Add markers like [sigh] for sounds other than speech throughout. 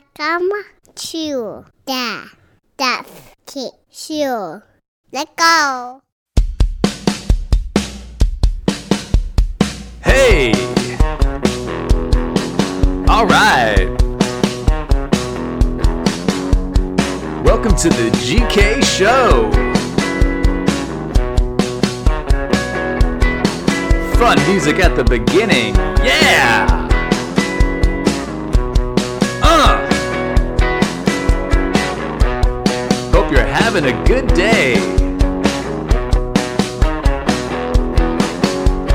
Welcome to the Geoff Keith Show. Let's go. Hey! All right. Welcome to the GK Show. Fun music at the beginning. Yeah! Hope you're having a good day.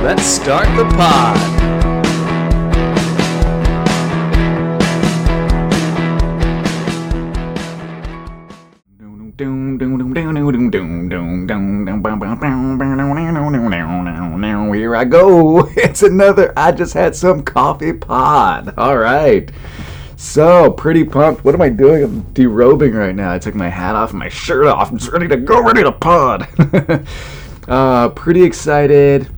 Let's start the pod. Here I go. [laughs] It's another I just had some coffee pod. All right. So, pretty pumped. What am I doing? I'm derobing right now. I took my hat off and my shirt off. I'm just ready to go, ready to pod. [laughs] uh, pretty excited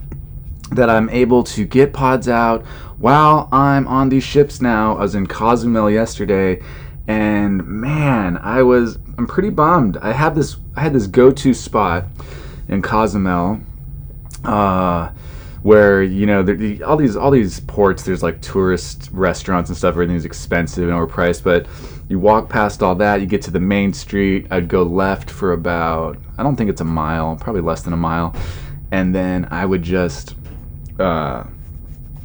that I'm able to get pods out while I'm on these ships now. I was in Cozumel yesterday, and man, I was I'm pretty bummed. I have this I had this go-to spot in Cozumel, uh, where you know there, all these all these ports. There's like tourist restaurants and stuff. Everything's expensive and overpriced, but you walk past all that, you get to the main street. I'd go left for about I don't think it's a mile, probably less than a mile, and then I would just uh,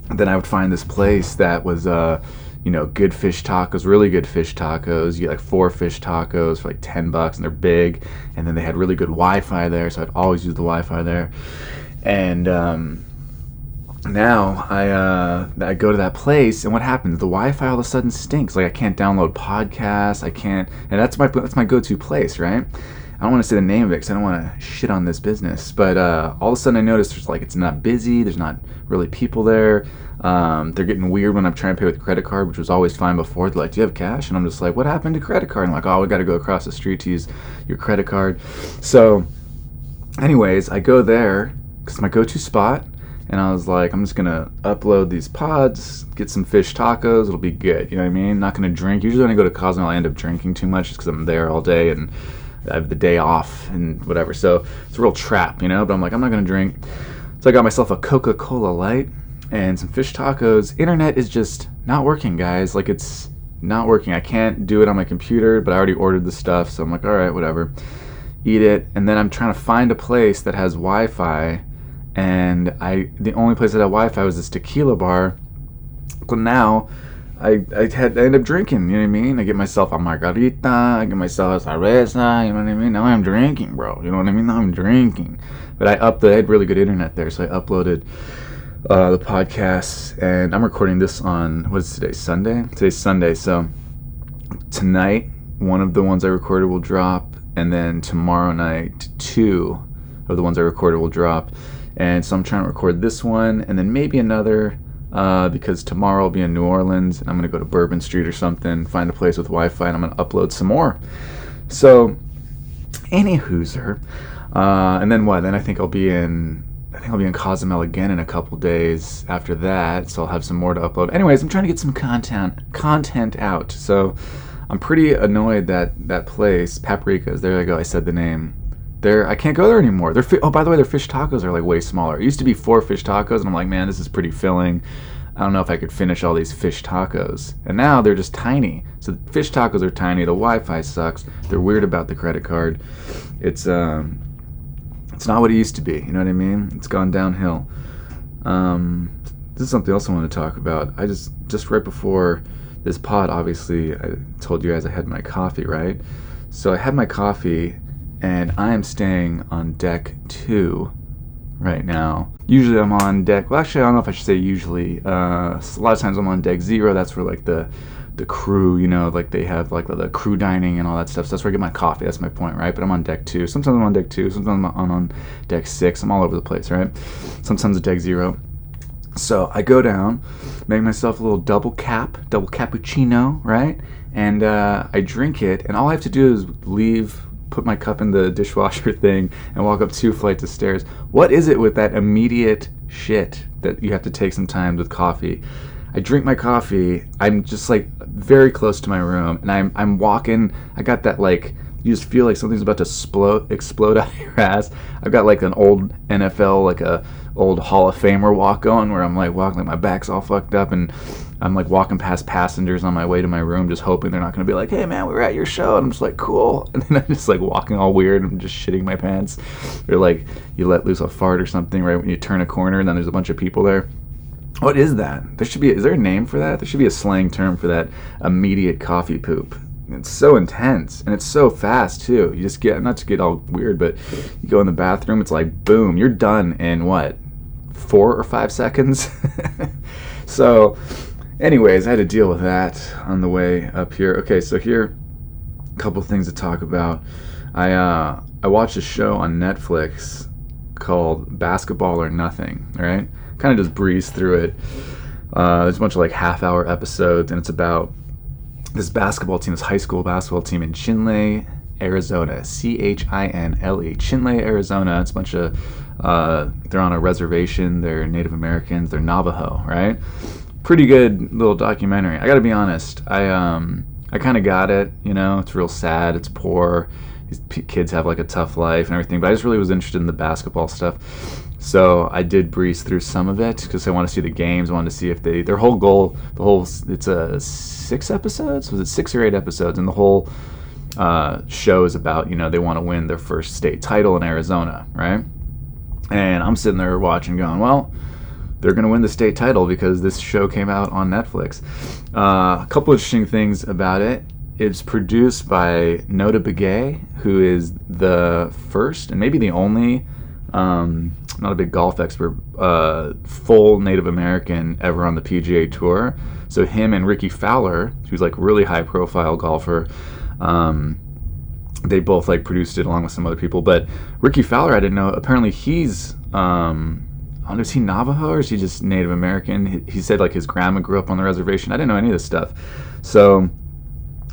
then I would find this place that was, uh, you know, good fish tacos, really good fish tacos. You get like four fish tacos for like 10 bucks and they're big. And then they had really good Wi Fi there. So I'd always use the Wi Fi there. And, um, now I uh, I go to that place and what happens? The Wi-Fi all of a sudden stinks. Like I can't download podcasts. I can't, and that's my that's my go-to place, right? I don't want to say the name of it because I don't want to shit on this business. But uh, all of a sudden, I notice there's like it's not busy. There's not really people there. Um, they're getting weird when I'm trying to pay with credit card, which was always fine before. They're like, "Do you have cash?" And I'm just like, "What happened to credit card?" And like, "Oh, we got to go across the street to use your credit card." So, anyways, I go there because my go-to spot. And I was like, I'm just gonna upload these pods, get some fish tacos. It'll be good. You know what I mean? Not gonna drink. Usually when I go to Cozumel, I end up drinking too much because I'm there all day and I have the day off and whatever. So it's a real trap, you know. But I'm like, I'm not gonna drink. So I got myself a Coca-Cola Light and some fish tacos. Internet is just not working, guys. Like it's not working. I can't do it on my computer, but I already ordered the stuff, so I'm like, all right, whatever. Eat it, and then I'm trying to find a place that has Wi-Fi, and I the only place that had Wi-Fi was this tequila bar. But now I, I had I end up drinking, you know what I mean? I get myself a margarita, I get myself a cerveza, you know what I mean? Now I'm drinking, bro. You know what I mean? Now I'm drinking. But I up I had really good internet there, so I uploaded uh, the podcast and I'm recording this on what is today? Sunday? Today's Sunday, so tonight one of the ones I recorded will drop, and then tomorrow night two of the ones I recorded will drop. And so I'm trying to record this one and then maybe another uh, because tomorrow I'll be in New Orleans and I'm going to go to Bourbon Street or something, find a place with Wi Fi, and I'm going to upload some more. So, any hooser. Uh, and then what? Then I think I'll be in. I think I'll be in Cozumel again in a couple days after that, so I'll have some more to upload. Anyways, I'm trying to get some content content out. So I'm pretty annoyed that that place, Paprika's, there I go, I said the name. There, I can't go there anymore. They're fi- oh, by the way, their fish tacos are like way smaller. It used to be four fish tacos, and I'm like, man, this is pretty filling. I don't know if I could finish all these fish tacos. And now they're just tiny. So the fish tacos are tiny. The Wi-Fi sucks. They're weird about the credit card. It's um, it's not what it used to be. You know what I mean? It's gone downhill. Um, this is something else I want to talk about. I just just right before this pod, obviously, I told you guys I had my coffee, right? So I had my coffee, and I am staying on deck two right now. Usually I'm on deck. Well, actually, I don't know if I should say usually. Uh, a lot of times I'm on deck zero. That's where like the the crew, you know, like they have like the crew dining and all that stuff. So that's where I get my coffee. That's my point, right? But I'm on deck two. Sometimes I'm on deck two. Sometimes I'm on deck six. I'm all over the place, right? Sometimes at deck zero. So I go down, make myself a little double cap, double cappuccino, right? And uh, I drink it, and all I have to do is leave, put my cup in the dishwasher [laughs] thing, and walk up two flights of stairs. What is it with that immediate shit that you have to take some time with coffee? I drink my coffee. I'm just like very close to my room, and I'm I'm walking. I got that like you just feel like something's about to explode explode [laughs] out of your ass. I've got like an old NFL like a old Hall of Famer walk going where I'm like walking like my back's all fucked up and I'm like walking past passengers on my way to my room just hoping they're not gonna be like, Hey man, we were at your show and I'm just like, Cool [laughs] and then I'm just like walking all weird and just shitting my pants. Or like you let loose a fart or something right when you turn a corner and then there's a bunch of people there. What is that? There should be is there a name for that? There should be a slang term for that immediate coffee poop. It's so intense and it's so fast too. You just get not to get all weird, but you go in the bathroom, it's like boom, you're done in what? Four or five seconds. [laughs] so anyways, I had to deal with that on the way up here. Okay, so here a couple things to talk about. I uh I watched a show on Netflix called Basketball or Nothing, right? Kind of just breeze through it. Uh, there's a bunch of like half hour episodes, and it's about this basketball team, this high school basketball team in Chinle, Arizona. C H I N L E. Chinle, Arizona. It's a bunch of, uh, they're on a reservation. They're Native Americans. They're Navajo, right? Pretty good little documentary. I got to be honest. I, um, I kind of got it. You know, it's real sad. It's poor. These p- kids have like a tough life and everything. But I just really was interested in the basketball stuff. So I did breeze through some of it because I want to see the games. I wanted to see if they their whole goal, the whole it's a six episodes. Was it six or eight episodes? And the whole uh, show is about you know they want to win their first state title in Arizona, right? And I'm sitting there watching, going, well, they're going to win the state title because this show came out on Netflix. Uh, a couple interesting things about it. It's produced by Notah Begay, who is the first and maybe the only um, not a big golf expert, uh, full Native American ever on the PGA Tour. So him and Rickie Fowler, who's like really high profile golfer, um, they both like produced it along with some other people. But Rickie Fowler, I didn't know. Apparently, he's um, Know, is he Navajo or is he just Native American? He, he said like his grandma grew up on the reservation. I didn't know any of this stuff. So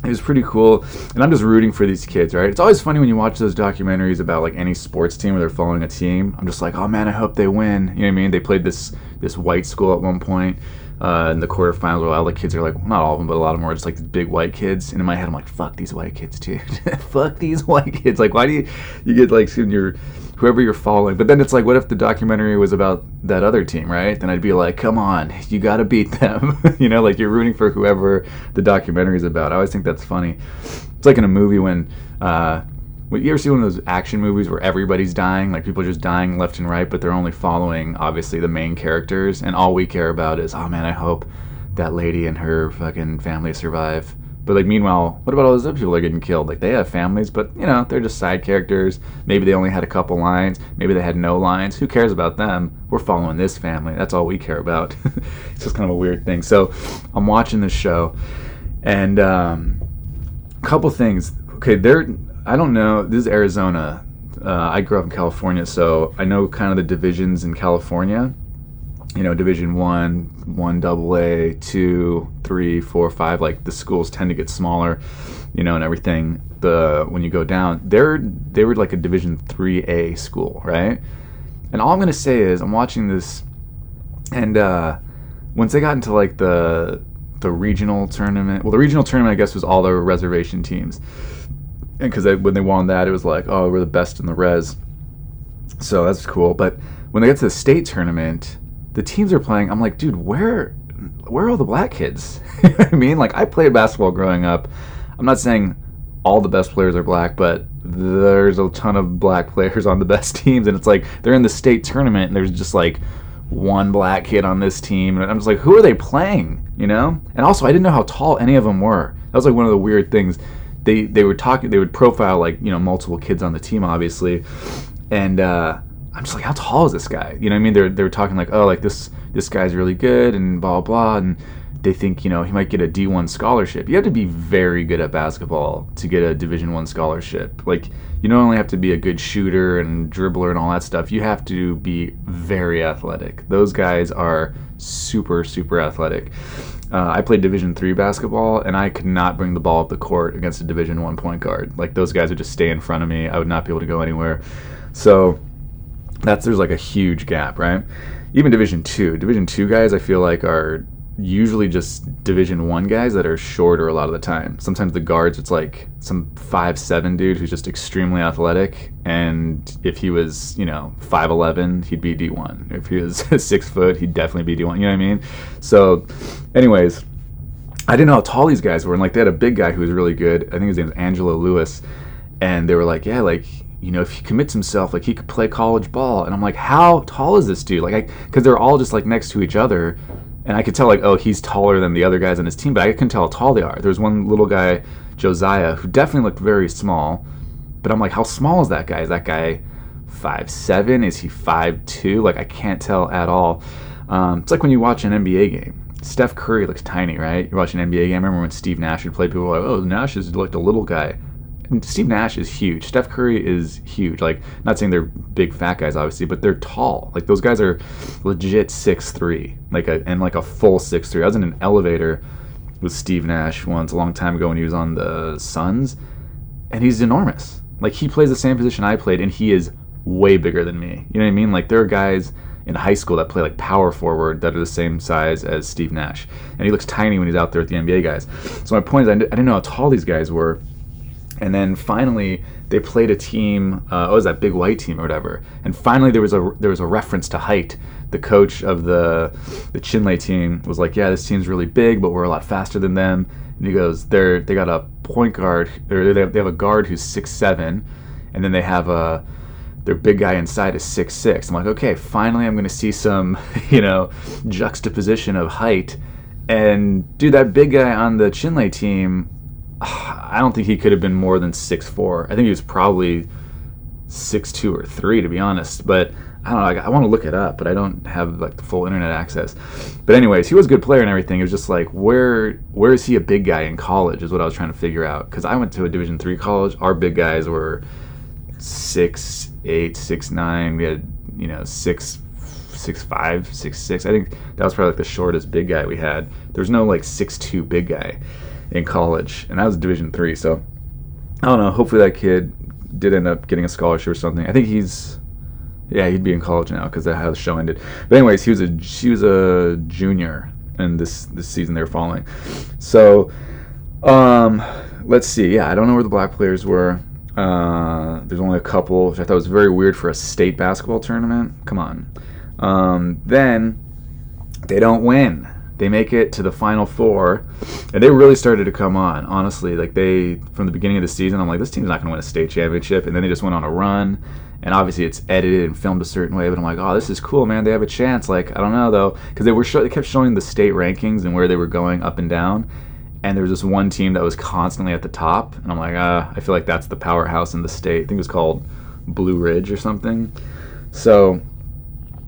it was pretty cool and i'm just rooting for these kids right it's always funny when you watch those documentaries about like any sports team where they're following a team i'm just like oh man i hope they win you know what i mean they played this this white school at one point uh, in the quarterfinals where all the kids are like not all of them but a lot of them are just like these big white kids and in my head i'm like fuck these white kids dude [laughs] fuck these white kids like why do you you get like you're whoever you're following. But then it's like, what if the documentary was about that other team, right? Then I'd be like, come on, you got to beat them. [laughs] you know, like you're rooting for whoever the documentary is about. I always think that's funny. It's like in a movie when. Uh, you ever see one of those action movies where everybody's dying, like people are just dying left and right, but they're only following obviously the main characters, and all we care about is, oh man, I hope that lady and her fucking family survive. But like, meanwhile, what about all those other people that are getting killed? Like, they have families, but you know, they're just side characters. Maybe they only had a couple lines. Maybe they had no lines. Who cares about them? We're following this family. That's all we care about. [laughs] it's just kind of a weird thing. So, I'm watching this show, and um, a couple things. Okay, there. I don't know. This is Arizona. Uh, I grew up in California, so I know kind of the divisions in California you know, Division One, One Double A, Two, Three, Four, Five. Like the schools tend to get smaller, you know, and everything. The when you go down, they're they were like a Division Three A school, right? And all I'm gonna say is I'm watching this, and uh, once they got into like the the regional tournament, well, the regional tournament I guess was all the reservation teams, and because when they won that, it was like, oh, we're the best in the res. So that's cool. But when they get to the state tournament the teams are playing, I'm like, dude, where where are all the black kids? [laughs] you know I mean? Like I played basketball growing up. I'm not saying all the best players are black, but there's a ton of black players on the best [laughs] teams and it's like they're in the state tournament and there's just like one black kid on this team and I'm just like who are they playing, you know? And also I didn't know how tall any of them were. That was like one of the weird things. They they were talking they would profile like, you know, multiple kids on the team obviously. And uh I'm just like, how tall is this guy? You know what I mean? They're they were talking like, oh, like this this guy's really good and blah blah, and they think you know he might get a D1 scholarship. You have to be very good at basketball to get a Division One scholarship. Like you not only have to be a good shooter and dribbler and all that stuff, you have to be very athletic. Those guys are super super athletic. Uh, I played Division three basketball, and I could not bring the ball up the court against a Division one point guard. Like those guys would just stay in front of me. I would not be able to go anywhere. So that's there's like a huge gap, right? Even Division Two, Division Two guys, I feel like are usually just Division One guys that are shorter a lot of the time. Sometimes the guards, it's like some five seven dude who's just extremely athletic, and if he was you know five eleven, he'd be D one. If he was [laughs] six foot, he'd definitely be D one. You know what I mean? So, anyways. I didn't know how tall these guys were, and like they had a big guy who was really good. I think his name was Angelo Lewis, and they were like, "Yeah, like you know, if he commits himself, like he could play college ball." And I'm like, "How tall is this dude?" Like, because they're all just like next to each other, and I could tell like, oh, he's taller than the other guys on his team, but I couldn't tell how tall they are. There was one little guy, Josiah, who definitely looked very small, but I'm like, how small is that guy? Is that guy five seven? Is he five two? Like I can't tell at all. Um, it's like when you watch an NBA game. Steph Curry looks tiny, right? You're watching an NBA game. I remember when Steve Nash would play. People were like, "Oh, Nash is like a little guy." Steve Nash is huge. Steph Curry is huge. Like, not saying they're big fat guys, obviously, but they're tall. Like those guys are legit six three, like a and like a full six three. I was in an elevator with Steve Nash once a long time ago when he was on the Suns, and he's enormous. Like he plays the same position I played, and he is way bigger than me. You know what I mean? Like there are guys in high school that play like power forward that are the same size as Steve Nash, and he looks tiny when he's out there with the NBA guys. So my point is, I didn't know how tall these guys were, and then finally they played a team. Uh, oh, was that big white team or whatever. And finally there was a there was a reference to height. The coach of the the Chinle team was like, "Yeah, this team's really big, but we're a lot faster than them." And he goes, "They're they got a point guard, or they have, they have a guard who's six seven, and then they have a." their big guy inside is six six. I'm like, okay, finally I'm going to see some, [laughs] you know, juxtaposition of height. And dude, that big guy on the Chinle team, [sighs] I don't think he could have been more than six four. I think he was probably six two or three, to be honest. But I don't know. I, I want to look it up, but I don't have like the full internet access. But anyways, he was a good player and everything. It was just like, where where is he a big guy in college? Is what I was trying to figure out. Because I went to a Division three college. Our big guys were six eight, six nine. We had you know six six five, six six. I think that was probably like the shortest big guy we had. There was no like six two big guy in college, and I was Division three. So I don't know. Hopefully that kid did end up getting a scholarship or something. I think he's yeah he'd be in college now because that's how the show ended. But anyways, he was a she was a junior, and this this season they were following. So um, let's see. Yeah, I don't know where the black players were. Uh, there's only a couple, which I thought was very weird for a state basketball tournament. Come on. Um, then they don't win. They make it to the final four, and they really started to come on. Honestly, like they from the beginning of the season, I'm like, this team's not going to win a state championship, and then they just went on a run. And obviously, it's edited and filmed a certain way, but I'm like, oh, this is cool, man. They have a chance. Like, I don't know though, because they were show- they kept showing the state rankings and where they were going up and down and there was this one team that was constantly at the top, and I'm like, uh, I feel like that's the powerhouse in the state. I think it was called Blue Ridge or something. So,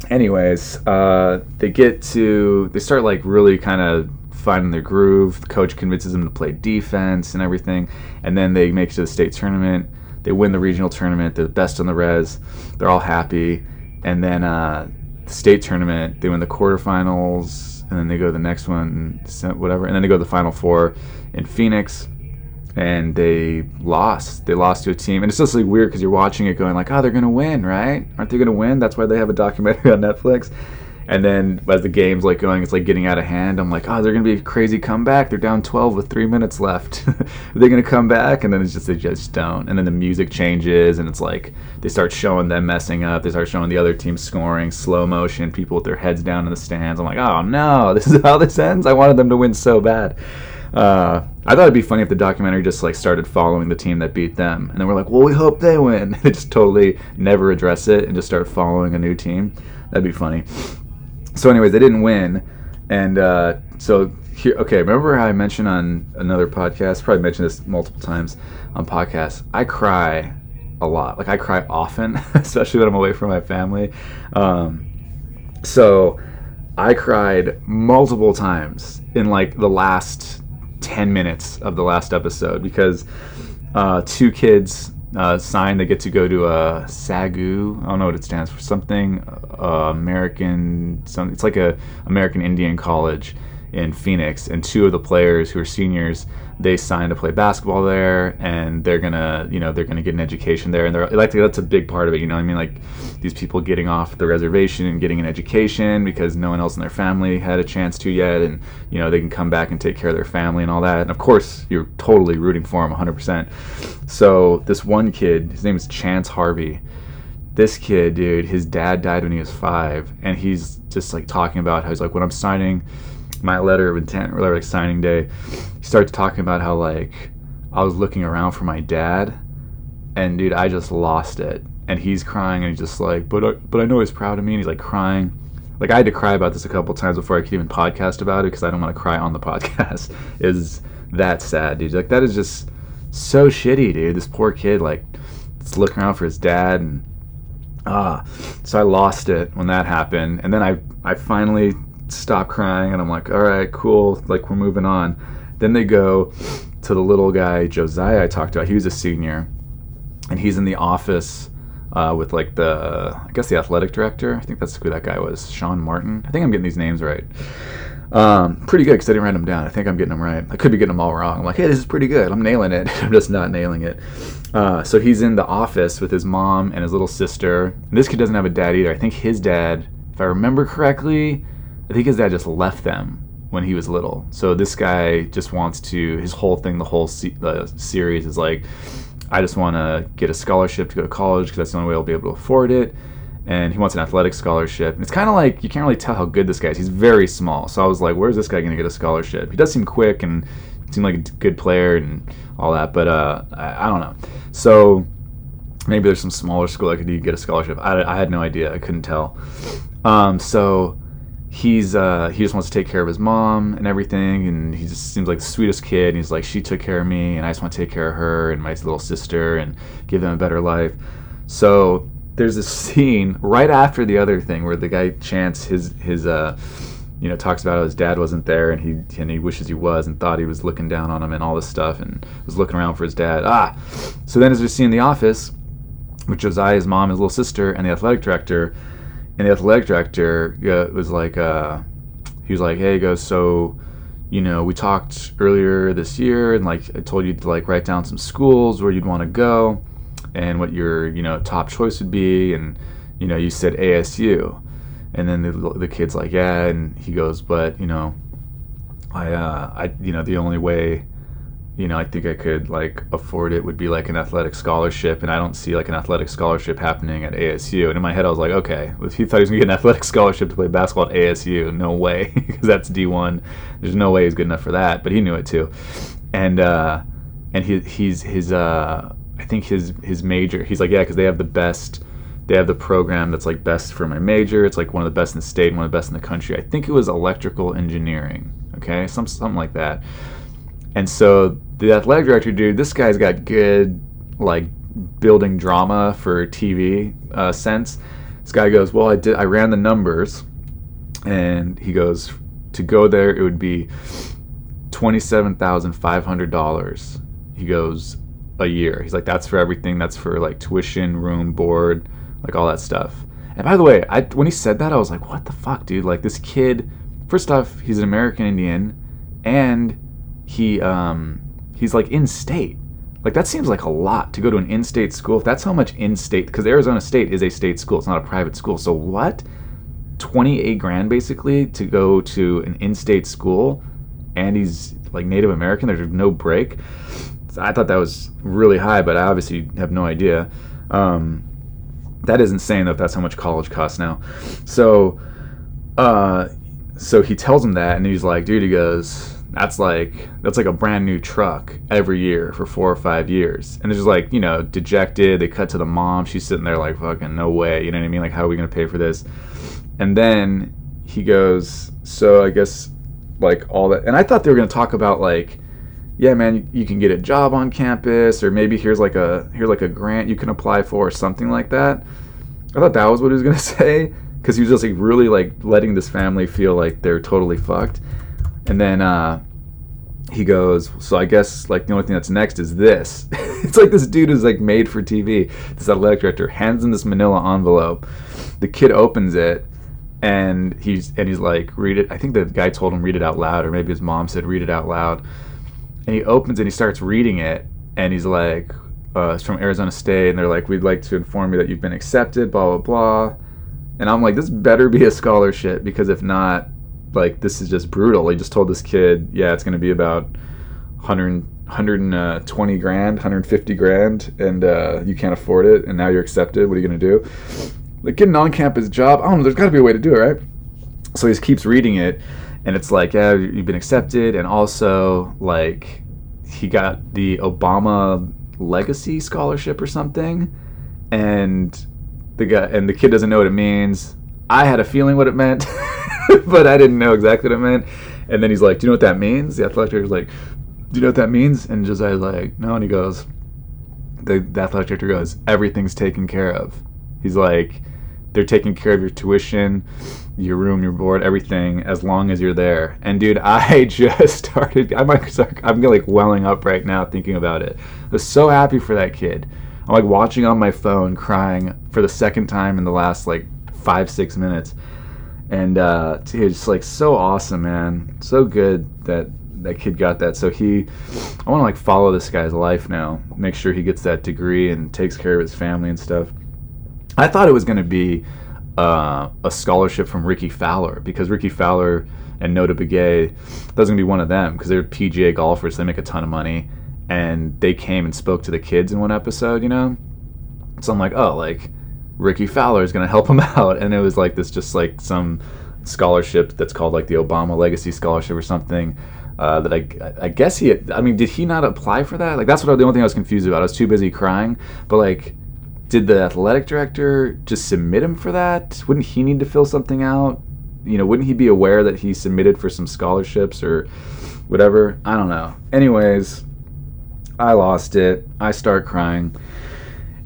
anyways, uh, they get to they start like really kind of finding their groove. The coach convinces them to play defense and everything, and then they make it to the state tournament. They win the regional tournament. They're the best on the res. They're all happy, and then uh, the state tournament. They win the quarterfinals and then they go to the next one, whatever, and then they go to the final four in Phoenix, and they lost. They lost to a team, and it's just like weird because you're watching it, going like, "Oh, they're gonna win, right? Aren't they gonna win?" That's why they have a documentary [laughs] on Netflix. And then as the game's like going, it's like getting out of hand. I'm like, oh, they're gonna be a crazy comeback. They're down 12 with three minutes left. [laughs] Are they gonna come back? And then it's just they just don't. And then the music changes, and it's like they start showing them messing up. They start showing the other team scoring, slow motion, people with their heads down in the stands. I'm like, oh no, [laughs] this is how this ends. I wanted them to win so bad. Uh, I thought it'd be funny if the documentary just like started following the team that beat them, and then we're like, well, we hope they win. [laughs] they just totally never address it and just start following a new team. That'd be funny so anyways they didn't win and uh, so here okay remember how i mentioned on another podcast probably mentioned this multiple times on podcasts i cry a lot like i cry often [laughs] especially when i'm away from my family um, so i cried multiple times in like the last 10 minutes of the last episode because uh, two kids uh, sign they get to go to a SAGU. I don't know what it stands for. Something uh, American. Some. It's like a American Indian college in Phoenix, and two of the players who are seniors they signed to play basketball there, and they're gonna you know they're gonna get an education there, and they're like that's a big part of it. You know, I mean, like these people getting off the reservation and getting an education because no one else in their family had a chance to yet, and you know they can come back and take care of their family and all that. And of course, you're totally rooting for them 100%. So this one kid, his name is Chance Harvey this kid, dude, his dad died when he was five, and he's just like talking about how he's like, when I'm signing my letter of intent, like signing day, he starts talking about how like I was looking around for my dad, and dude, I just lost it. And he's crying, and he's just like, but I, but I know he's proud of me, and he's like crying. Like I had to cry about this a couple times before I could even podcast about it because I don't want to cry on the [laughs] podcast. is that sad, dude? Like that is just so shitty, dude. This poor kid, like, is looking around for his dad and Ah, so I lost it when that happened, and then I I finally stopped crying, and I'm like, all right, cool, like we're moving on. Then they go to the little guy Josiah I talked about. He was a senior, and he's in the office uh, with like the I guess the athletic director. I think that's who that guy was, Sean Martin. I think I'm getting these names right. Um, pretty good because I didn't write them down. I think I'm getting them right. I could be getting them all wrong. I'm like, hey, this is pretty good. I'm nailing it. [laughs] I'm just not nailing it. Uh, so he's in the office with his mom and his little sister. And this kid doesn't have a dad either. I think his dad, if I remember correctly, I think his dad just left them when he was little. So this guy just wants to. His whole thing, the whole se- uh, series is like, I just want to get a scholarship to go to college because that's the only way I'll be able to afford it and he wants an athletic scholarship. And it's kind of like you can't really tell how good this guy is. He's very small, so I was like, "Where's this guy going to get a scholarship?" He does seem quick and seem like a good player and all that, but uh, I, I, don't know. So maybe there's some smaller school that could get a scholarship. I, I had no idea. I couldn't tell. Um, so he's uh, he just wants to take care of his mom and everything, and he just seems like the sweetest kid. And he's like, she took care of me, and I just want to take care of her and my little sister and give them a better life. So there's this [laughs] scene right after the other thing where the guy Chance his his uh you know talks about how his dad wasn't there and he and he wishes he was and thought he was looking down on him and all this stuff and was looking around for his dad ah so then as we see in the office with Josiah's mom his little sister and the athletic director and the athletic director was like uh he was like hey he goes so you know we talked earlier this year and like I told you to like write down some schools where you'd want to go and what your you know top choice would be and you know you said ASU and then the, the kid's like yeah and he goes but you know I uh I you know the only way you know I think I could like afford it would be like an athletic scholarship and I don't see like an athletic scholarship happening at ASU and in my head I was like okay if [laughs] he thought he was gonna get an athletic scholarship to play basketball at ASU no way [laughs] because that's D1 there's no way he's good enough for that but he knew it too and uh and he, he's his uh I think his his major. He's like, yeah, because they have the best. They have the program that's like best for my major. It's like one of the best in the state, one of the best in the country. I think it was electrical engineering. Okay, some something like that. And so the athletic director, dude, this guy's got good like building drama for TV uh, sense. This guy goes, well, I did. I ran the numbers, and he goes, to go there, it would be twenty-seven thousand five hundred dollars. He goes, a year. He's like, that's for everything. That's for like tuition, room, board, like all that stuff. And by the way, I when he said that, I was like, what the fuck, dude? Like this kid. First off, he's an American Indian, and he um he's like in state. Like that seems like a lot to go to an in-state school. If that's how much in-state, because Arizona State is a state school, it's not a private school. So what? Twenty-eight grand basically to go to an in-state school, and he's like Native American. There's no break. So I thought that was really high, but I obviously have no idea. Um, that is insane, though. If that's how much college costs now. So, uh, so he tells him that, and he's like, "Dude," he goes, "That's like that's like a brand new truck every year for four or five years." And they're just like, you know, dejected. They cut to the mom. She's sitting there like, "Fucking no way." You know what I mean? Like, how are we gonna pay for this? And then he goes, "So I guess like all that." And I thought they were gonna talk about like yeah, man, you can get a job on campus, or maybe here's like a here's like a grant you can apply for, or something like that. I thought that was what he was gonna [laughs] say, because he was just like really like letting this family feel like they're totally fucked. And then uh, he goes, so I guess like the only thing that's next is this. [laughs] it's like this dude is like made for TV. This athletic director hands him this Manila envelope. The kid opens it, and he's and he's like read it. I think the guy told him read it out loud, or maybe his mom said read it out loud. And he opens and he starts reading it, and he's like, uh, "It's from Arizona State," and they're like, "We'd like to inform you that you've been accepted." Blah blah blah. And I'm like, this better be a scholarship because if not, like this is just brutal. He just told this kid, yeah, it's going to be about 100, 120 grand, 150 grand, and uh, you can't afford it, and now you're accepted. What are you going to do? Like get an on-campus job. I don't know. There's got to be a way to do it, right? So he just keeps reading it, and it's like, yeah, you've been accepted, and also like he got the Obama Legacy Scholarship or something, and the guy and the kid doesn't know what it means. I had a feeling what it meant, [laughs] [laughs] but I didn't know exactly what it meant. And then he's like, "Do you know what that means?" The athletic director's like, "Do you know what that means?" And Josiah's like, "No." And he goes, the, the athletic director goes, "Everything's taken care of." He's like, "They're taking care of your tuition, your room, your board, everything, as long as you're there." And dude, [laughs] I just started. I'm like, I'm like welling up right now thinking about it. I was so happy for that kid. I'm like watching on my phone, crying for the second time in the last like five six minutes, and uh, it's like so awesome, man. So good that that kid got that. So he, I want to like follow this guy's life now. Make sure he gets that degree and takes care of his family and stuff. I thought it was going to be uh, a scholarship from Rickie Fowler because Rickie Fowler and Notah Begay, that's going to be one of them because they're PGA golfers. They make a ton of money and they came and spoke to the kids in one episode, you know? So I'm like, oh, like Rickie Fowler is going to help him [laughs] out. And it was like this, just like some scholarship that's called like the Obama Legacy Scholarship or something. Uh, that I, I guess he, I mean, did he not apply for that? Like, that's what the only thing I was confused about. I was too busy crying. But like, did the athletic director just submit him for that? Wouldn't he need to fill something out? You know, wouldn't he be aware that he submitted for some scholarships or whatever? I don't know. Anyways, I lost it. I start crying.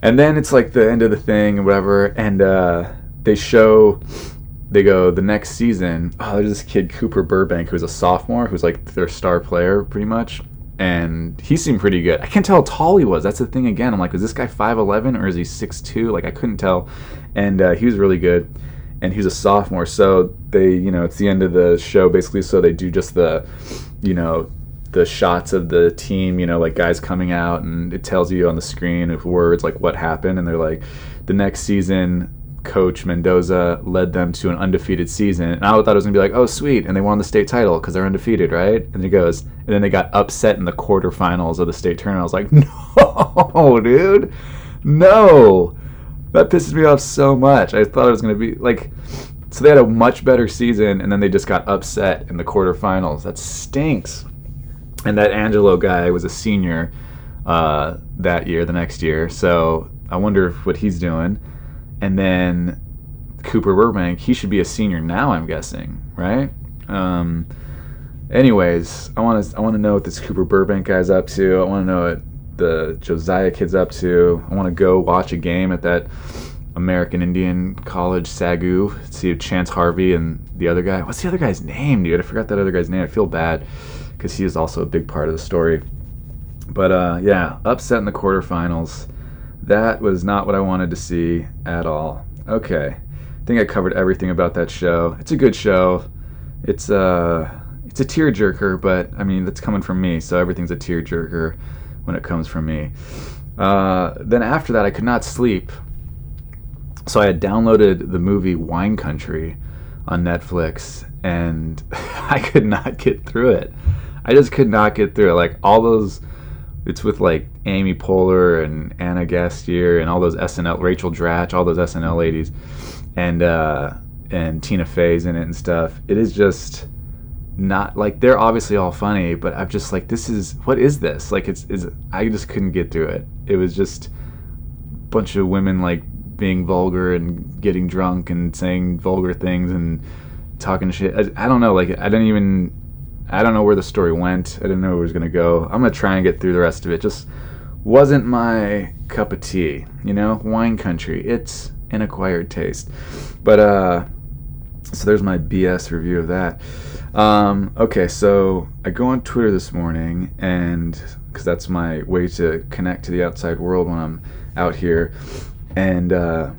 And then it's like the end of the thing and whatever. And uh, they show, they go, the next season, oh, there's this kid, Cooper Burbank, who's a sophomore, who's like their star player pretty much. And he seemed pretty good. I can't tell how tall he was. That's the thing again. I'm like, is this guy 5'11 or is he 6'2? Like, I couldn't tell. And uh, he was really good. And he was a sophomore. So they, you know, it's the end of the show basically. So they do just the, you know, the shots of the team, you know, like guys coming out, and it tells you on the screen with words like what happened, and they're like, the next season, Coach Mendoza led them to an undefeated season, and I thought it was gonna be like, oh sweet, and they won the state title because they're undefeated, right? And he goes, and then they got upset in the quarterfinals of the state tournament. I was like, [laughs] no, dude, no, that pisses me off so much. I thought it was gonna be like. So they had a much better season, and then they just got upset in the quarterfinals. That stinks and that Angelo guy was a senior uh, that year, the next year. So I wonder what he's doing. And then Cooper Burbank, he should be a senior now, I'm guessing, right? Um, anyways, I want to I want to know what this Cooper Burbank guy's up to. I want to know what the Josiah kid's up to. I want to go watch a game at that American Indian College SAGU. See Chance Harvey and the other guy. What's the other guy's name, dude? I forgot that other guy's name. I feel bad because he is also a big part of the story. But uh, yeah, upset in the quarterfinals. That was not what I wanted to see at all. Okay, I think I covered everything about that show. It's a good show. It's a uh, it's a tearjerker, but I mean that's coming from me, so everything's a tearjerker when it comes from me. Uh, then after that, I could not sleep, so I had downloaded the movie Wine Country on Netflix, and [laughs] I could not get through it. I just could not get through it. Like all those, it's with like Amy Poehler and Ana Gasteyer and all those SNL, Rachel Dratch, all those SNL ladies, and uh, and Tina Fey's in it and stuff. It is just not like they're obviously all funny, but I'm just like, this is what is this? Like it's is I just couldn't get through it. It was just a bunch of women like being vulgar and getting drunk and saying vulgar things and talking shit. I, I don't know. Like I didn't even I don't know where the story went. I didn't know where it was gonna go. I'm gonna try and get through the rest of it. Just wasn't my cup of tea. You know, wine country. It's an acquired taste. But uh, so there's my BS review of that. Um, okay, so I go on Twitter this morning, and because that's my way to connect to the outside world when I'm out here, and uh,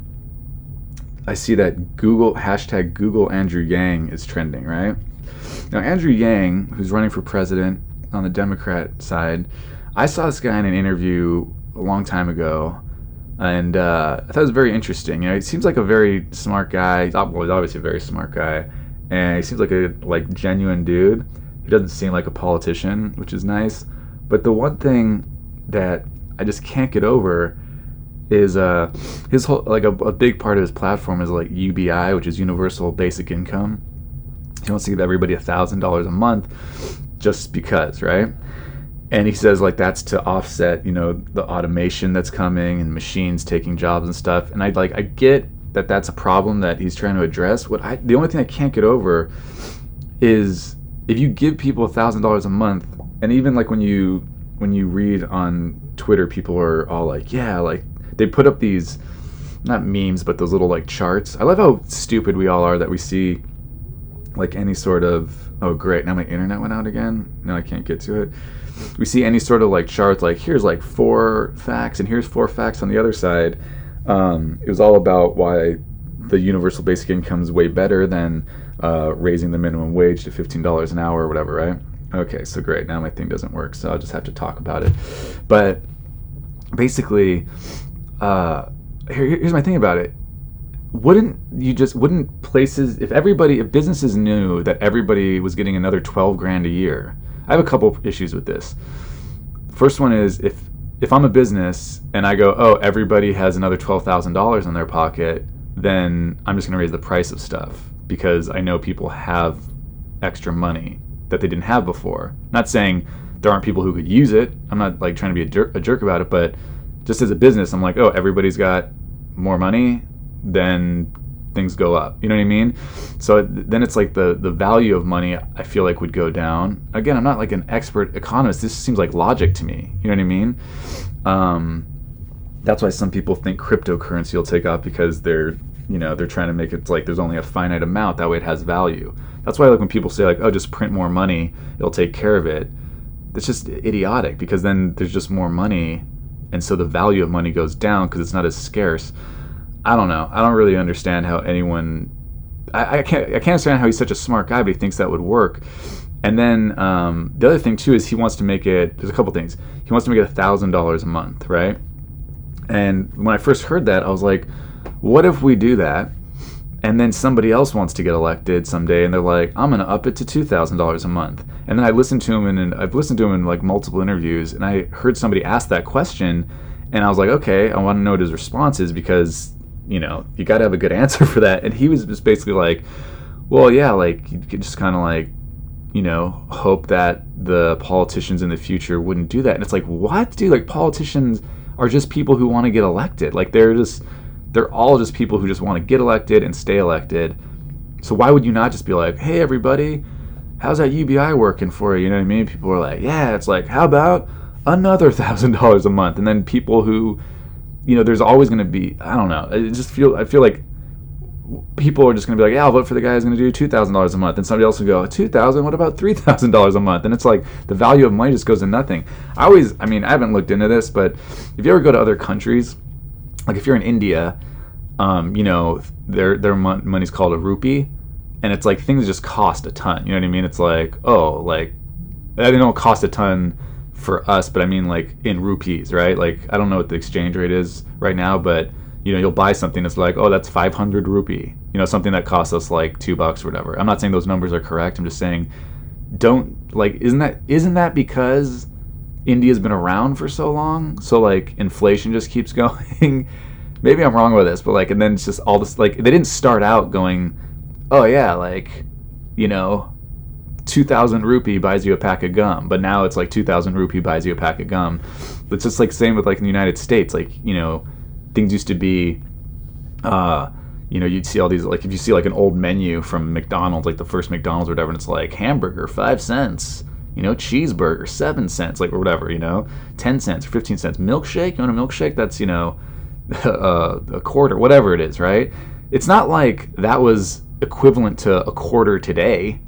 I see that Google hashtag Google Andrew Yang is trending, right? Now Andrew Yang, who's running for president on the Democrat side, I saw this guy in an interview a long time ago, and uh, I thought it was very interesting. You know, he seems like a very smart guy. He's obviously a very smart guy, and he seems like a like genuine dude. He doesn't seem like a politician, which is nice. But the one thing that I just can't get over is uh his whole like a, a big part of his platform is like UBI, which is Universal Basic Income. He wants to give everybody a thousand dollars a month just because, right? And he says like that's to offset, you know, the automation that's coming and machines taking jobs and stuff. And I like I get that that's a problem that he's trying to address. What I the only thing I can't get over is if you give people a thousand dollars a month, and even like when you when you read on Twitter, people are all like, yeah, like they put up these not memes, but those little like charts. I love how stupid we all are that we see like any sort of oh great now my internet went out again. No i can't get to it. We see any sort of like charts like here's like four facts and here's four facts on the other side. Um, it was all about why the universal basic income is way better than uh, raising the minimum wage to $15 an hour or whatever right? Okay so great now my thing doesn't work so i'll just have to talk about it. But basically uh, here, here's my thing about it. Wouldn't you just wouldn't places if everybody if businesses knew that everybody was getting another 12 grand a year i have a couple issues with this. First one is if if i'm a business and i go oh everybody has another $12000 in their pocket then i'm just going to raise the price of stuff because i know people have extra money that they didn't have before. Not saying there aren't people who could use it. I'm not like trying to be a, a jerk about it but just as a business i'm like oh everybody's got more money then things go up. You know what I mean? So then it's like the the value of money I feel like would go down. Again, I'm not like an expert economist. This seems like logic to me. You know what I mean? Um, that's why some people think cryptocurrency will take off because they're you know they're trying to make it like there's only a finite amount that way it has value. That's why like when people say like oh just print more money it'll take care of it. It's just idiotic because then there's just more money and so the value of money goes down because it's not as scarce. I don't know. I don't really understand how anyone. I, I can't. I can't understand how he's such a smart guy, but he thinks that would work. And then um, the other thing too is he wants to make it. There's a couple things. He wants to make it a thousand dollars a month, right? And when I first heard that, I was like, what if we do that? And then somebody else wants to get elected someday, and they're like, "I'm gonna up it to two thousand dollars a month." And then I listened to him, and, and I've listened to him in like multiple interviews, and I heard somebody ask that question, and I was like, "Okay, I want to know what his response is because you know, you got to have a good [laughs] answer for that. And he was just basically like, well, yeah, like you could just kind of like, you know, hope that the politicians in the future wouldn't do that. And it's like, what, dude? Like politicians are just people who want to get elected. Like they're just, they're all just people who just want to get elected and stay elected. So why would you not just be like, hey, everybody, how's that UBI working for you? You know what I mean? People are like, yeah. It's like, how about another [laughs] thousand dollars a month? And then people who you know, there's always going to be. I don't know. I just feel. I feel like people are just going to be like, yeah, I'll vote for the guy who's going to do two thousand dollars a month, and somebody else will go two thousand. What about three thousand dollars a month? And it's like the value of money just goes to nothing. I always. I mean, I haven't looked into this, but if you ever go to other countries, like if you're in India, um, you know, their their money's called a rupee, and it's like things just cost a ton. You know what I mean? It's like oh, like I don't cost a ton for us, but I mean like in rupees, right? Like I don't know what the exchange rate is right now, but you know, you'll buy something that's like, oh, that's 500 rupee. You know, something that costs us like two bucks or whatever. I'm not saying those numbers are correct. I'm just saying, don't like, isn't that isn't that because India's been around for so long? So like inflation just keeps [laughs] going. Maybe I'm wrong with this, but like, and then it's just all this like they didn't start out going, oh yeah, like, you know, 2000 rupee buys you a pack of gum but now it's like 2000 rupee buys you a pack of gum. It's just like same with like in the united states like you know things used to be uh you know you'd see all these like if you see like an old menu from mcdonald's like the first mcdonald's or whatever and it's like hamburger five cents you know cheeseburger seven cents like or whatever you know 10 cents or 15 cents. Milkshake? You want a milkshake that's you know [laughs] uh, a quarter whatever it is right? It's not like that was equivalent to a quarter today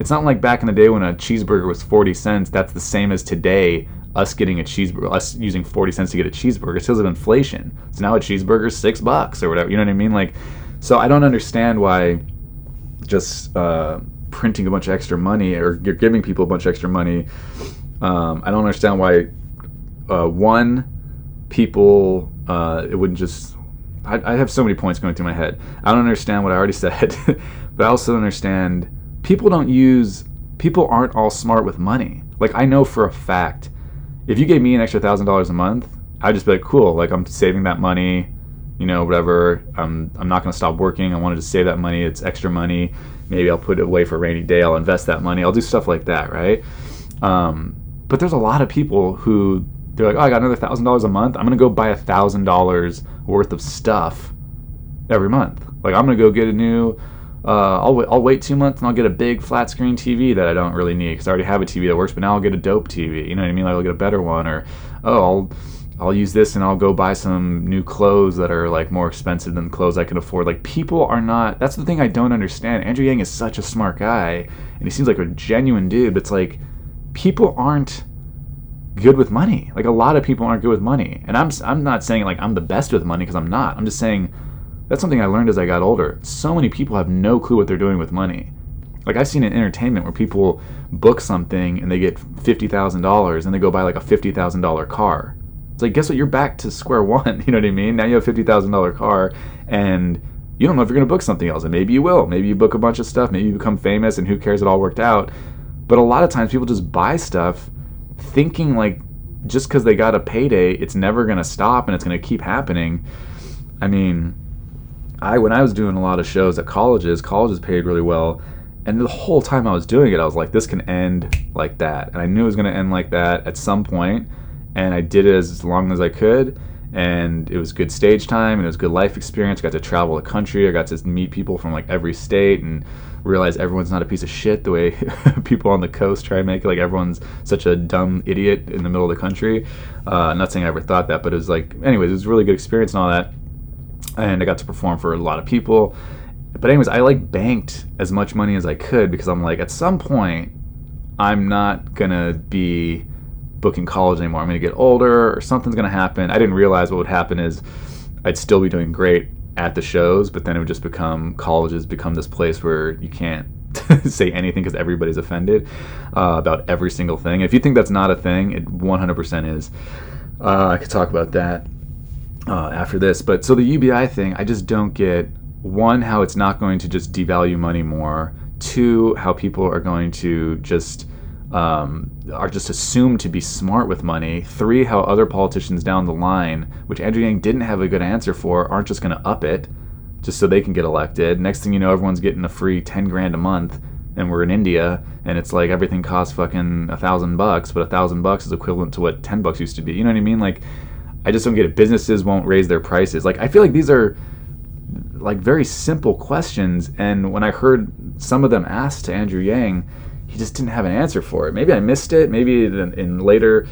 it's not like back in the day when a cheeseburger was 40 cents, that's the same as today us getting a cheeseburger, us using 40 cents to get a cheeseburger. It's because of inflation. So now a cheeseburger's six bucks or whatever. You know what I mean? Like, So I don't understand why just uh, printing a bunch of extra money or you're giving people a bunch of extra money. Um, I don't understand why uh, one people uh, it wouldn't just. I, I have so many points going through my head. I don't understand what I already [laughs] said, but I also understand people don't use people aren't all smart with money. Like I know for a fact, if you gave me an extra thousand dollars a month, I'd just be like, cool. Like I'm saving that money you know, whatever. I'm I'm not going to stop working. I wanted to save that money. It's extra money. Maybe I'll put it away for a rainy day. I'll invest that money. I'll do stuff like that, right? Um, but there's a lot of people who they're like, oh, I got another thousand dollars a month. I'm to go buy a thousand dollars worth of stuff every month. Like I'm to go get a new. Uh, I'll, I'll wait two months and I'll get a big flat screen TV that I don't really need because I already have a TV that works. But now I'll get a dope TV. You know what I mean? Like I'll get a better one, or oh, I'll I'll use this and I'll go buy some new clothes that are like more expensive than the clothes I can afford. Like people are not that's the thing I don't understand. Andrew Yang is such a smart guy and he seems like a genuine dude, but it's like people aren't good with money. Like a lot of people aren't good with money. And I'm I'm not saying like I'm the best with money because I'm not. I'm just saying that's something I learned as I got older. So many people have no clue what they're doing with money. Like I've seen in entertainment where people book something and they get fifty thousand dollars and they go buy like a fifty thousand dollar car it's like, guess what? You're back to square [laughs] one. You know what I mean? Now you have a fifty thousand dollar car, and you don't know if you're gonna book something else, and maybe you will. Maybe you book a bunch of stuff. Maybe you become famous, and who cares? It all worked out. But a lot of times, people just buy stuff, thinking like just because they got a payday, it's never gonna stop and it's gonna keep happening. I mean, I when I was doing a lot of shows at colleges, colleges paid really well. And the whole time I was doing it, I was like, this can end like that. And I knew it was going to end like that at some point and I did it as long as I could. And it was good stage time and it was good life experience. I got to travel the country. I got to meet people from like every state and realize everyone's not a piece of shit the way [laughs] people on the coast try and make it. Like everyone's such a dumb idiot in the middle of the country. Uh, not saying I ever thought that, but it was like, anyways, it was a really good experience and all that. And I got to perform for a lot of people. But anyways, I like banked as much money as I could because I'm like, at some point, I'm not gonna be booking college anymore. I'm to get older or something's to happen. I didn't realize what would happen is I'd still be doing great at the shows, but then it would just become colleges become this place where you can't [laughs] say anything because everybody's offended uh, about every single thing. If you think that's not a thing, it 100% is. Uh, I could talk about that uh, after this. But so the UBI thing, I just don't get one, how it's not going to just devalue money more, two, how people are going to just um, are just assumed to be smart with money. Three, how other politicians down the line, which Andrew Yang didn't have a good answer for, aren't just going to up it just so they can get elected. Next thing you know, everyone's getting a free 10 grand a month. And we're in India, and it's like everything costs fucking a thousand bucks, but a thousand bucks is equivalent to what 10 bucks used to be. You know what I mean? Like, I just don't get it. Businesses won't raise their prices. Like, I feel like these are like very simple questions. And when I heard some of them asked to Andrew Yang, just didn't have an answer for it. Maybe I missed it. Maybe in, in later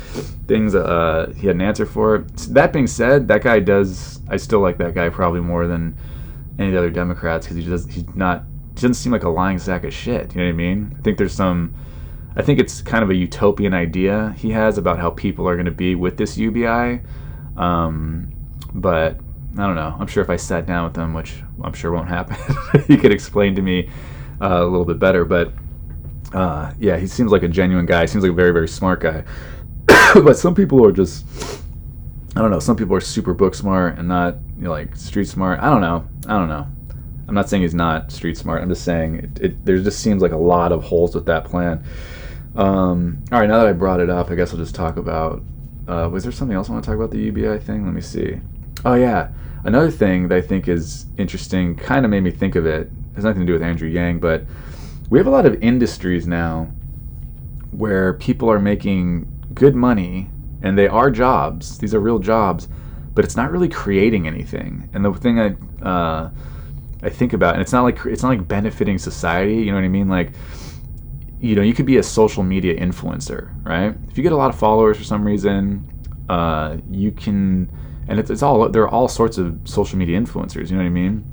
things uh, he had an answer for it. That being said, that guy does. I still like that guy probably more than any of the other Democrats because he just he's not. He doesn't seem like a lying sack of shit. You know what I mean? I think there's some. I think it's kind of a utopian idea he has about how people are going to be with this UBI. Um, but I don't know. I'm sure if I sat down with him, which I'm sure won't happen, [laughs] he could explain to me uh, a little bit better. But uh, yeah, he seems like a genuine guy. He seems like a very, very smart guy. [coughs] but some people are just, I don't know. Some people are super book smart and not you know, like street smart. I don't know. I don't know. I'm not saying he's not street smart. I'm just saying it, it there just seems like a lot of holes with that plan. Um, all right, now that I brought it up, I guess I'll just talk about. Uh, was there something else I want to talk about the UBI thing? Let me see. Oh yeah, another thing that I think is interesting, kind of made me think of it. It has nothing to do with Andrew Yang, but we have a lot of industries now where people are making good money and they are jobs. These are real jobs, but it's not really creating anything. And the thing I uh, I think about, and it's not like it's not like benefiting society. You know what I mean? Like, you know, you could be a social media influencer, right? If you get a lot of followers for some reason, uh, you can, and it's, it's all there are all sorts of social media influencers. You know what I mean?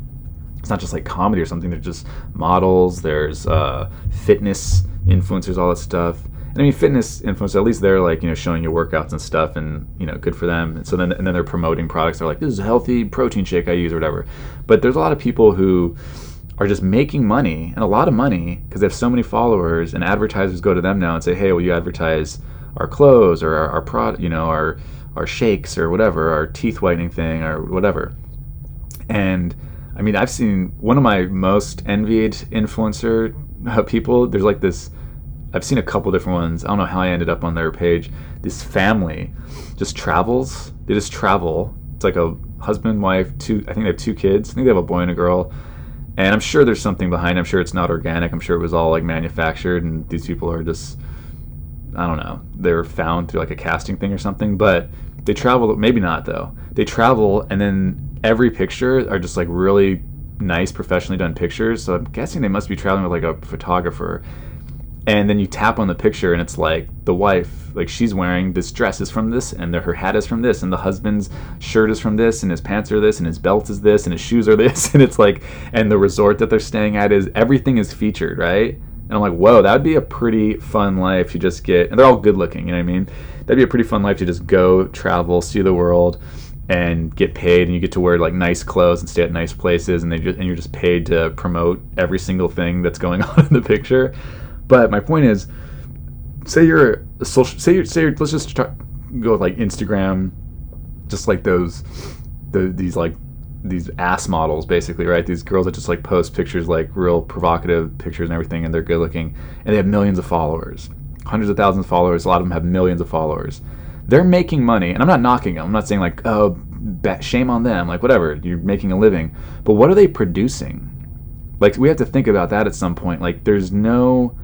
It's not just like comedy or something. There's just models. There's uh, fitness influencers, all that stuff. And I mean, fitness influencers, at least they're like, you know, showing you workouts and stuff and, you know, good for them. And so then, and then they're promoting products. They're like, this is a healthy protein shake I use or whatever. But there's a lot of people who are just making money and a lot of money because they have so many followers and advertisers go to them now and say, hey, will you advertise our clothes or our, our product, you know, our, our shakes or whatever, our teeth whitening thing or whatever. And I mean, I've seen one of my most envied influencer uh, people. There's like this. I've seen a couple different ones. I don't know how I ended up on their page. This family just travels. They just travel. It's like a husband, wife, two. I think they have two kids. I think they have a boy and a girl. And I'm sure there's something behind. I'm sure it's not organic. I'm sure it was all like manufactured, and these people are just. I don't know. They were found through like a casting thing or something. But they travel. Maybe not though. They travel, and then every picture are just like really nice professionally done pictures so i'm guessing they must be traveling with like a photographer. And then you tap on the picture and it's like the wife like she's wearing this dress is from this and the, her hat is from this and the husband's shirt is from this and his pants are this and his belt is this and his shoes are this [laughs] and it's like and the resort that they're staying at is everything is featured right? And i'm like whoa that would be a pretty fun life to just get and they're all good looking you know what i mean? That'd be a pretty fun life to just go travel see the world and get paid and you get to wear like nice clothes and stay at nice places and they just and you're just paid to promote every single thing that's going [laughs] on in the picture. But my point is say you're a social say you're, say you're, let's just try, go with like instagram just like those the, these like these ass models basically right? These girls that just like post pictures like real provocative pictures and everything and they're good looking and they have millions of followers hundreds of thousands of followers a lot of them have millions of followers they're making money, and I'm not knocking them. I'm not saying like, oh, shame on them, like whatever. You're making a living, but what are they producing? Like we have to think about that at some point. Like there's no,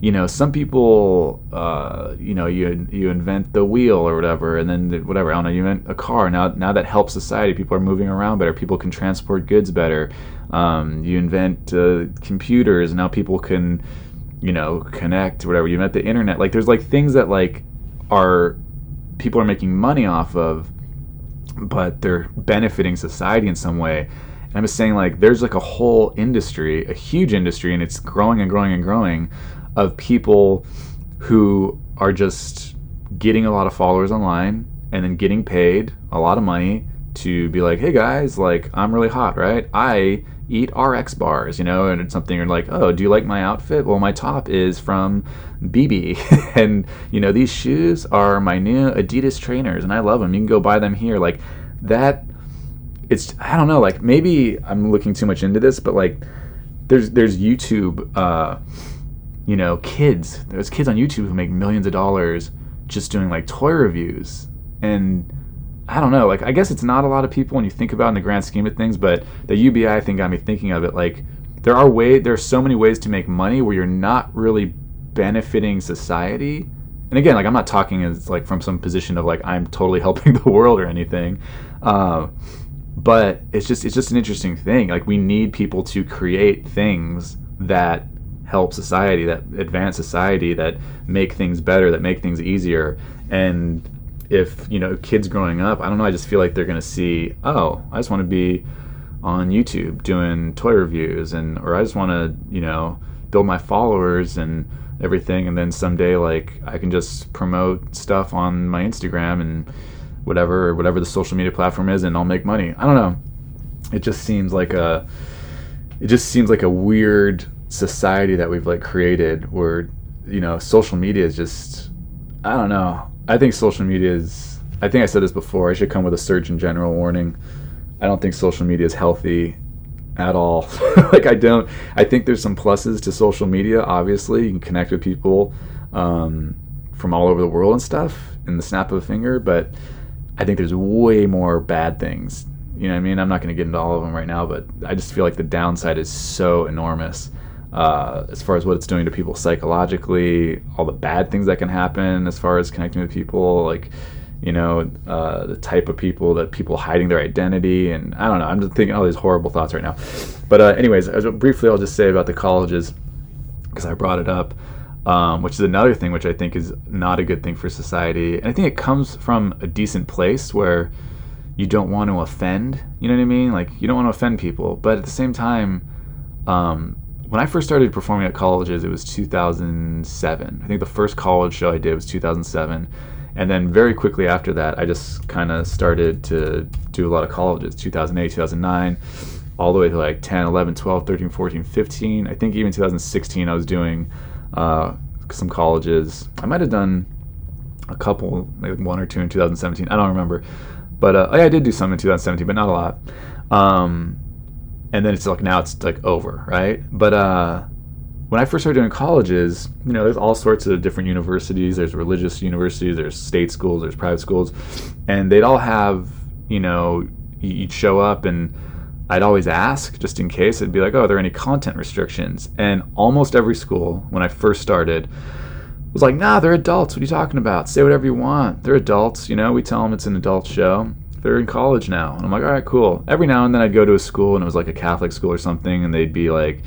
you know, some people, uh, you know, you you invent the wheel or whatever, and then whatever. I don't know. You invent a car. Now now that helps society. People are moving around better. People can transport goods better. Um, you invent uh, computers. Now people can, you know, connect. Whatever. You invent the internet. Like there's like things that like are people are making money off of, but they're benefiting society in some way. And I'm just saying, like, there's like a whole industry, a huge industry, and it's growing and growing and growing of people who are just getting a lot of followers online and then getting paid a lot of money to be like, hey guys, like, I'm really hot, right? I eat RX bars, you know, and it's something you're like, oh, do you like my outfit? Well, my top is from BB, [laughs] and you know, these shoes are my new Adidas trainers, and I love them. You can go buy them here. Like that, it's I don't know. Like maybe I'm looking too much into this, but like there's there's YouTube, uh, you know, kids. There's kids on YouTube who make millions of dollars just doing like toy reviews and I don't know. Like, I guess it's not a lot of people when you think about in the grand scheme of things, but the UBI thing got me thinking of it. Like, there are way there are so many ways to make money where you're not really benefiting society. And again, like I'm not talking as like from some position of like I'm totally [laughs] helping the world or anything, uh, but it's just it's just an interesting thing. Like we need people to create things that help society, that advance society, that make things better, that make things easier, and if you know kids growing up, I don't know. I just feel like they're gonna see, oh, I just want to be on YouTube doing toy reviews, and or I just want to you know build my followers and everything, and then someday like I can just promote stuff on my Instagram and whatever or whatever the social media platform is, and I'll make money. I don't know. It just seems like a it just seems like a weird society that we've like created where you know social media is just I don't know I think social media is. I think I said this before. I should come with a Surgeon General warning. I don't think social media is healthy at all. [laughs] like I don't. I think there's some pluses to social media. Obviously, you can connect with people um, from all over the world and stuff in the snap of a finger. But I think there's way more bad things. You know what I mean? I'm not going to get into all of them right now, but I just feel like the downside is so enormous uh, as far as what it's doing to people psychologically, all the bad things that can happen as far as connecting with people, like you know uh, the type of people that people hiding their identity, and I don't know. I'm just thinking all these horrible thoughts right now. But uh, anyways, as, briefly, I'll just say about the colleges because I brought it up. Um, which is another thing which I think is not a good thing for society. And I think it comes from a decent place where you don't want to offend. You know what I mean? Like you don't want to offend people, but at the same time, um, when I first started performing at colleges, it was 2007. I think the first college show I did was 2007. And then very quickly after that, I just kind of started to do a lot of colleges 2008, 2009, all the way to like 10, 11, 12, 13, 14, 15. I think even 2016, I was doing uh, some colleges. I might have done a couple, maybe one or two in 2017. I don't remember. But uh, oh I did do some in 2017, but not a lot. Um, and then it's like now it's like over, right? But uh, when I first started doing colleges, you know, there's all sorts of different universities. There's religious universities, there's state schools, there's private schools, and they'd all have, you know, you'd show up and I'd always ask just in case. It'd be like, oh, are there any content restrictions? And almost every school, when I first started, was like, nah, they're adults. What are you talking about? Say whatever you want. They're adults. You know, we tell them it's an adult show. They're in college now. And I'm like, all right, cool. Every now and then I'd go to a school and it was like a Catholic school or something, and they'd be like,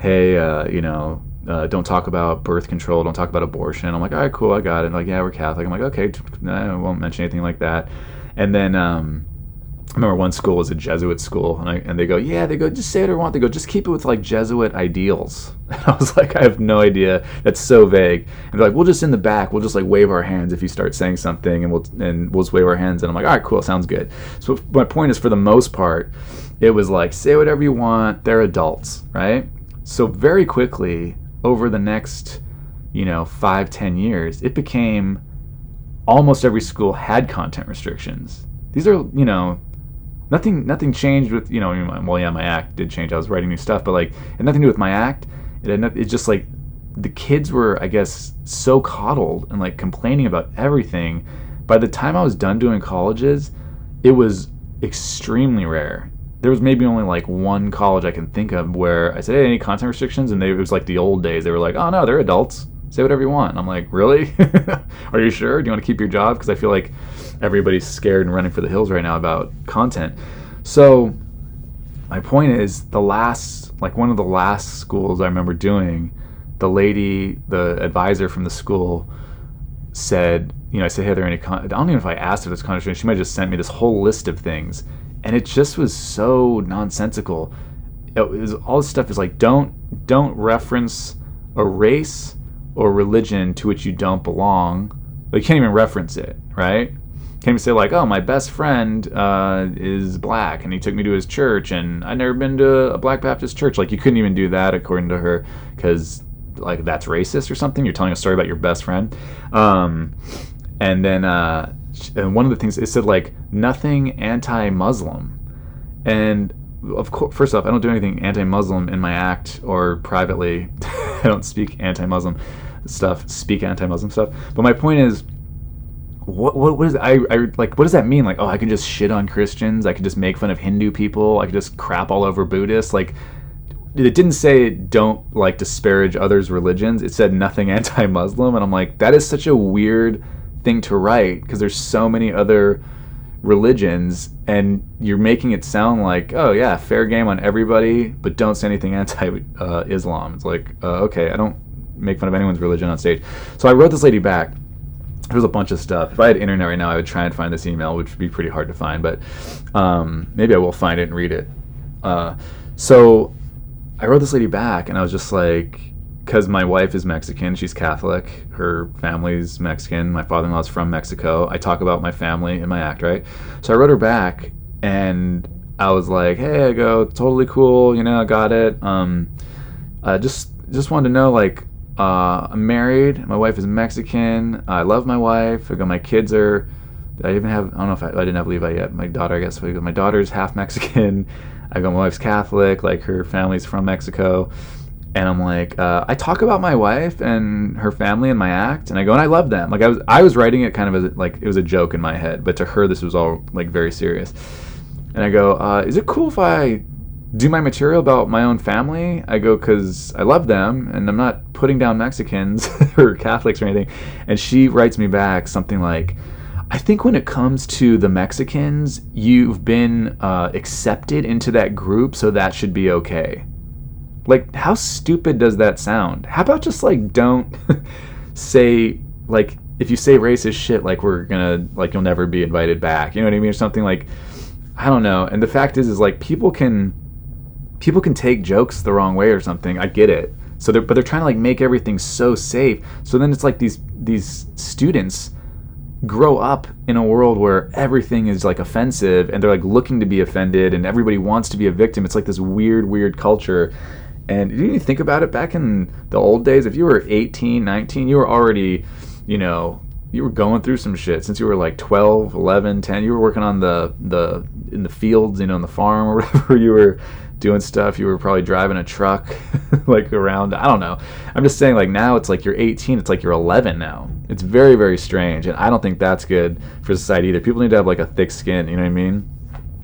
hey, uh, you know, uh, don't talk about birth control, don't talk about abortion. I'm like, all right, cool, I got it. like, yeah, we're Catholic. I'm like, okay, I won't mention anything like that. And then um, remember one school was a Jesuit school, and, I, and they go, yeah, they go, just say what you want. They go, just keep it with like Jesuit ideals. [laughs] And I was like, I have no idea. That's so vague. And they're like, we'll just in the back, we'll just like wave our hands if you start saying something, and we'll and we'll just wave our hands. And I'm like, all right, cool, sounds good. So my point is, for the most part, it was like, say whatever you want. They're adults, right? So very quickly, over the next, you know, five, ten years, it became almost every school had content restrictions. These are, you know, nothing nothing changed with, you know, well, yeah, my act did change. I was writing new stuff, but like, it had nothing to do with my act. It not, it's just like the kids were, I guess, so coddled and like complaining about everything. By the time I was done doing colleges, it was extremely rare there was maybe only like one college I can think of where I said, "Hey, any content restrictions?" And they, it was like the old days. They were like, "Oh no, they're adults. Say whatever you want." And I'm like, "Really? [laughs] Are you sure? Do you want to keep your job?" Because I feel like everybody's scared and running for the hills right now about content. So my point is, the last, like one of the last schools I remember doing, the lady, the advisor from the school, said, you know, I said, "Hey, are there any?" Con-? I don't even know if I asked if there's content. She might have just sent me this whole list of things and it just was so nonsensical. It was all this stuff is like don't don't reference a race or religion to which you don't belong. You can't even reference it, right? Can't even say like, oh, my best friend uh, is black and he took me to his church and I'd never been to a black Baptist church. Like you couldn't even do that according to her because like that's racist or something. You're telling a story about your best friend. Um, and then uh, and one of the things it said like nothing anti-Muslim, and of course, first off, I don't do anything anti-Muslim in my act or privately. [laughs] I don't speak anti-Muslim stuff, speak anti-Muslim stuff. But my point is, what what what is I, I like? What does that mean? Like, oh, I can just shit on Christians. I can just make fun of Hindu people. I can just crap all over Buddhists. Like, it didn't say don't like disparage others' religions. It said nothing [laughs] anti-Muslim, and I'm like, that is such a weird thing to write because there's so many other religions and you're making it sound like oh yeah fair game on everybody but don't say anything anti-islam uh, it's like uh, okay i don't make fun of anyone's religion on stage so i wrote this lady back there was a bunch of stuff if i had internet right now i would try and find this email which would be pretty hard to find but um, maybe i will find it and read it uh, so i wrote this lady back and i was just like because my wife is Mexican, she's Catholic. Her family's Mexican. My father-in-law's from Mexico. I talk about my family in my act, right? So I wrote her back, and I was like, "Hey, I go totally cool. You know, I got it. Um, I just just wanted to know, like, uh, I'm married. My wife is Mexican. I love my wife. I go, my kids are. I even have. I don't know if I, I didn't have Levi yet. My daughter, I guess. My daughter's half Mexican. [laughs] I go, my wife's Catholic. Like her family's from Mexico and I'm like, uh, I talk about my wife and her family in my act, and I go, and I love them. Like I was, I was writing it kind of as like it was a joke in my head, but to her this was all like very serious. And I go, uh, is it cool if I do my material about my own family? I go because I love them, and I'm not putting down Mexicans [laughs] or Catholics or anything. And she writes me back something like. I think when it comes to the Mexicans, you've been uh, accepted into that group, so that should be okay. Like, how stupid does that sound? How about just like don't [laughs] say like if you say racist shit like we're gonna like you'll never be invited back. You know what I mean? Or something like I don't know. And the fact is is like people can people can take jokes the wrong way or something. I get it. So they're but they're trying to like make everything so safe. So then it's like these these students grow up in a world where everything is like offensive and they're like looking to be offended and everybody wants to be a victim. It's like this weird, weird culture. And didn't you think about it back in the old days? If you were 18, 19, you were already, you know, you were going through some shit since you were like 12, 11, 10. You were working on the, the, in the fields, you know, on the farm or [laughs] whatever. You were doing stuff. You were probably driving a truck [laughs] like around. I don't know. I'm just saying, like, now it's like you're 18, it's like you're 11 now. It's very, very strange. And I don't think that's good for society either. People need to have like a thick skin, you know what I mean?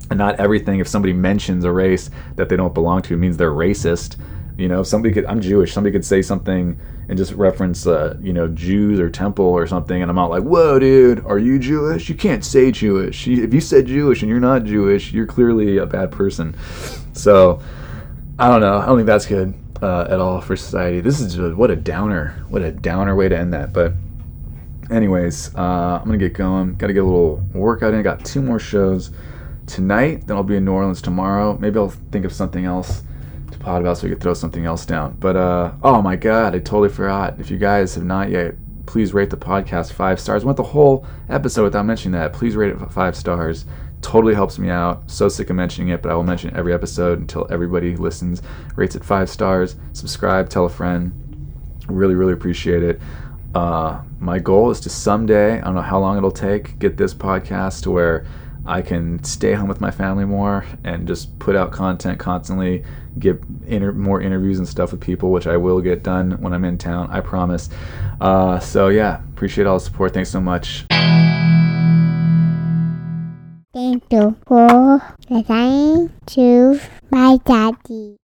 And not everything, if somebody mentions a race that they don't belong to, means they're racist. You know, if somebody could, I'm Jewish, somebody could say something and just reference, uh, you know, Jews or temple or something, and I'm not like, whoa, dude, are you Jewish? You can't say Jewish. If you said Jewish and you're not Jewish, you're clearly a bad person. So, I don't know. I don't think that's good uh, at all for society. This is just, what a downer. What a downer way to end that. But, anyways, uh, I'm gonna get going. Got to get a little workout in. I got two more shows tonight. Then I'll be in New Orleans tomorrow. Maybe I'll think of something else pod about so we could throw something else down. But uh, oh my god, I totally forgot. If you guys have not yet, please rate the podcast five stars. I went the whole episode without mentioning that. Please rate it five stars. Totally helps me out. So sick of mentioning it, but I will mention every episode until everybody listens, rates it five stars. Subscribe, tell a friend. Really, really appreciate it. Uh, my goal is to someday, I don't know how long it'll take, get this podcast to where I can stay home with my family more and just put out content constantly, get inter- more interviews and stuff with people, which I will get done when I'm in town, I promise. Uh, so, yeah, appreciate all the support. Thanks so much. Thank you for listening to my daddy.